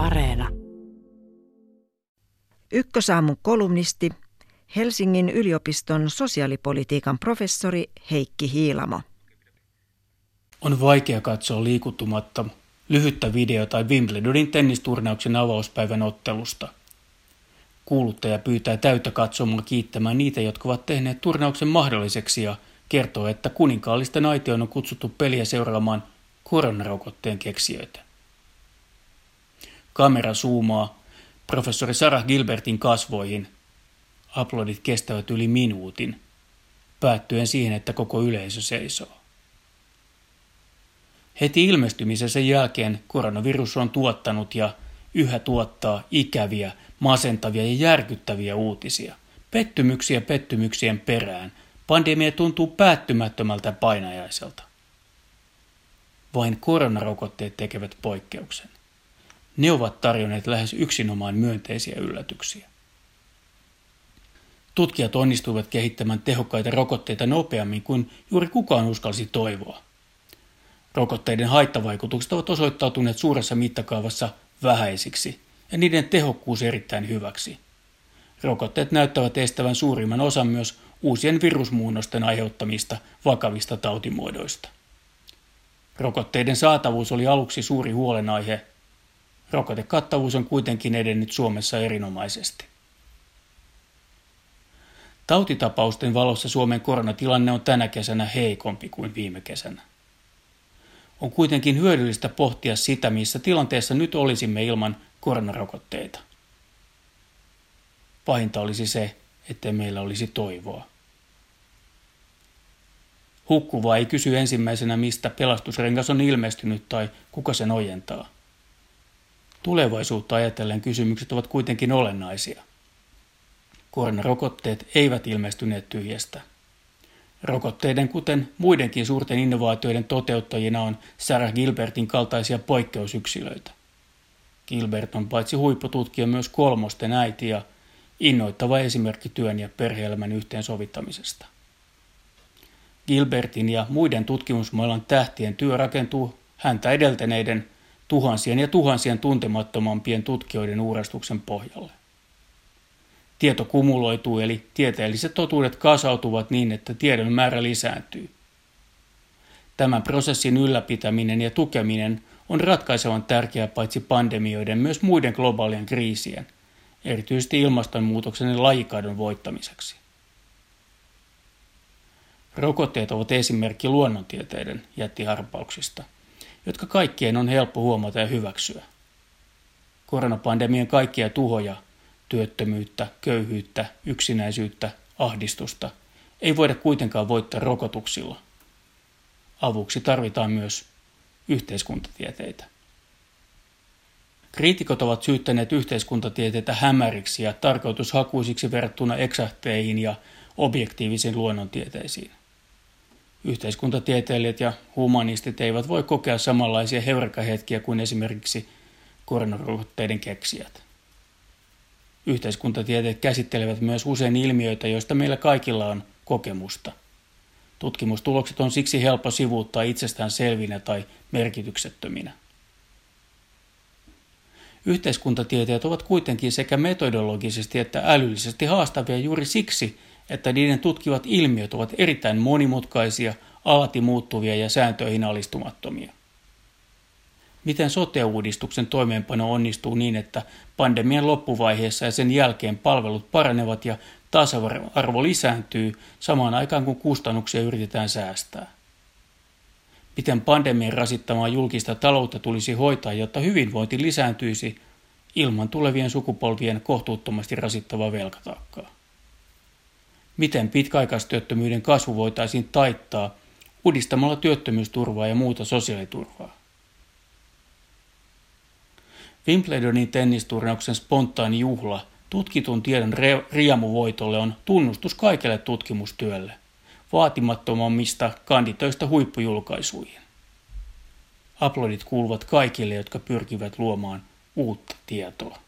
Areena. Ykkösaamun kolumnisti, Helsingin yliopiston sosiaalipolitiikan professori Heikki Hiilamo. On vaikea katsoa liikuttumatta lyhyttä videota Wimbledonin tennisturnauksen avauspäivän ottelusta. Kuuluttaja pyytää täyttä katsomaan kiittämään niitä, jotka ovat tehneet turnauksen mahdolliseksi ja kertoo, että kuninkaallisten aitioon on kutsuttu peliä seuraamaan koronarokotteen keksijöitä. Kamera zoomaa professori Sarah Gilbertin kasvoihin. Aplodit kestävät yli minuutin, päättyen siihen, että koko yleisö seisoo. Heti ilmestymisensä jälkeen koronavirus on tuottanut ja yhä tuottaa ikäviä, masentavia ja järkyttäviä uutisia. Pettymyksiä pettymyksien perään. Pandemia tuntuu päättymättömältä painajaiselta. Vain koronarokotteet tekevät poikkeuksen. Ne ovat tarjonneet lähes yksinomaan myönteisiä yllätyksiä. Tutkijat onnistuivat kehittämään tehokkaita rokotteita nopeammin kuin juuri kukaan uskalsi toivoa. Rokotteiden haittavaikutukset ovat osoittautuneet suuressa mittakaavassa vähäisiksi ja niiden tehokkuus erittäin hyväksi. Rokotteet näyttävät estävän suurimman osan myös uusien virusmuunnosten aiheuttamista vakavista tautimuodoista. Rokotteiden saatavuus oli aluksi suuri huolenaihe. Rokotekattavuus on kuitenkin edennyt Suomessa erinomaisesti. Tautitapausten valossa Suomen koronatilanne on tänä kesänä heikompi kuin viime kesänä. On kuitenkin hyödyllistä pohtia sitä, missä tilanteessa nyt olisimme ilman koronarokotteita. Pahinta olisi se, ettei meillä olisi toivoa. Hukkuva ei kysy ensimmäisenä, mistä pelastusrengas on ilmestynyt tai kuka sen ojentaa. Tulevaisuutta ajatellen kysymykset ovat kuitenkin olennaisia. Koronarokotteet eivät ilmestyneet tyhjästä. Rokotteiden, kuten muidenkin suurten innovaatioiden toteuttajina on Sarah Gilbertin kaltaisia poikkeusyksilöitä. Gilbert on paitsi huippututkija myös kolmosten äiti ja innoittava esimerkki työn ja perheelämän yhteensovittamisesta. Gilbertin ja muiden tutkimusmaailman tähtien työ rakentuu häntä edeltäneiden tuhansien ja tuhansien tuntemattomampien tutkijoiden uurastuksen pohjalle. Tieto kumuloituu eli tieteelliset totuudet kasautuvat niin, että tiedon määrä lisääntyy. Tämän prosessin ylläpitäminen ja tukeminen on ratkaisevan tärkeää paitsi pandemioiden myös muiden globaalien kriisien, erityisesti ilmastonmuutoksen ja lajikadon voittamiseksi. Rokotteet ovat esimerkki luonnontieteiden jättiharpauksista, jotka kaikkien on helppo huomata ja hyväksyä. Koronapandemian kaikkia tuhoja – työttömyyttä, köyhyyttä, yksinäisyyttä, ahdistusta ei voida kuitenkaan voittaa rokotuksilla. Avuksi tarvitaan myös yhteiskuntatieteitä. Kriitikot ovat syyttäneet yhteiskuntatieteitä hämäriksi ja tarkoitushakuisiksi verrattuna eksahteihin ja objektiivisiin luonnontieteisiin. Yhteiskuntatieteilijät ja humanistit eivät voi kokea samanlaisia heurekahetkiä kuin esimerkiksi koronarokotteiden keksijät. Yhteiskuntatieteet käsittelevät myös usein ilmiöitä, joista meillä kaikilla on kokemusta. Tutkimustulokset on siksi helppo sivuuttaa itsestään selvinä tai merkityksettöminä. Yhteiskuntatieteet ovat kuitenkin sekä metodologisesti että älyllisesti haastavia juuri siksi, että niiden tutkivat ilmiöt ovat erittäin monimutkaisia, alati muuttuvia ja sääntöihin alistumattomia miten sote-uudistuksen toimeenpano onnistuu niin, että pandemian loppuvaiheessa ja sen jälkeen palvelut paranevat ja tasa-arvo lisääntyy samaan aikaan kun kustannuksia yritetään säästää. Miten pandemian rasittamaa julkista taloutta tulisi hoitaa, jotta hyvinvointi lisääntyisi ilman tulevien sukupolvien kohtuuttomasti rasittavaa velkataakkaa? Miten pitkäaikaistyöttömyyden kasvu voitaisiin taittaa uudistamalla työttömyysturvaa ja muuta sosiaaliturvaa? Wimbledonin tennisturnauksen spontaani juhla tutkitun tiedon riemuvoitolle on tunnustus kaikelle tutkimustyölle, vaatimattomammista kanditoista huippujulkaisuihin. Aplodit kuuluvat kaikille, jotka pyrkivät luomaan uutta tietoa.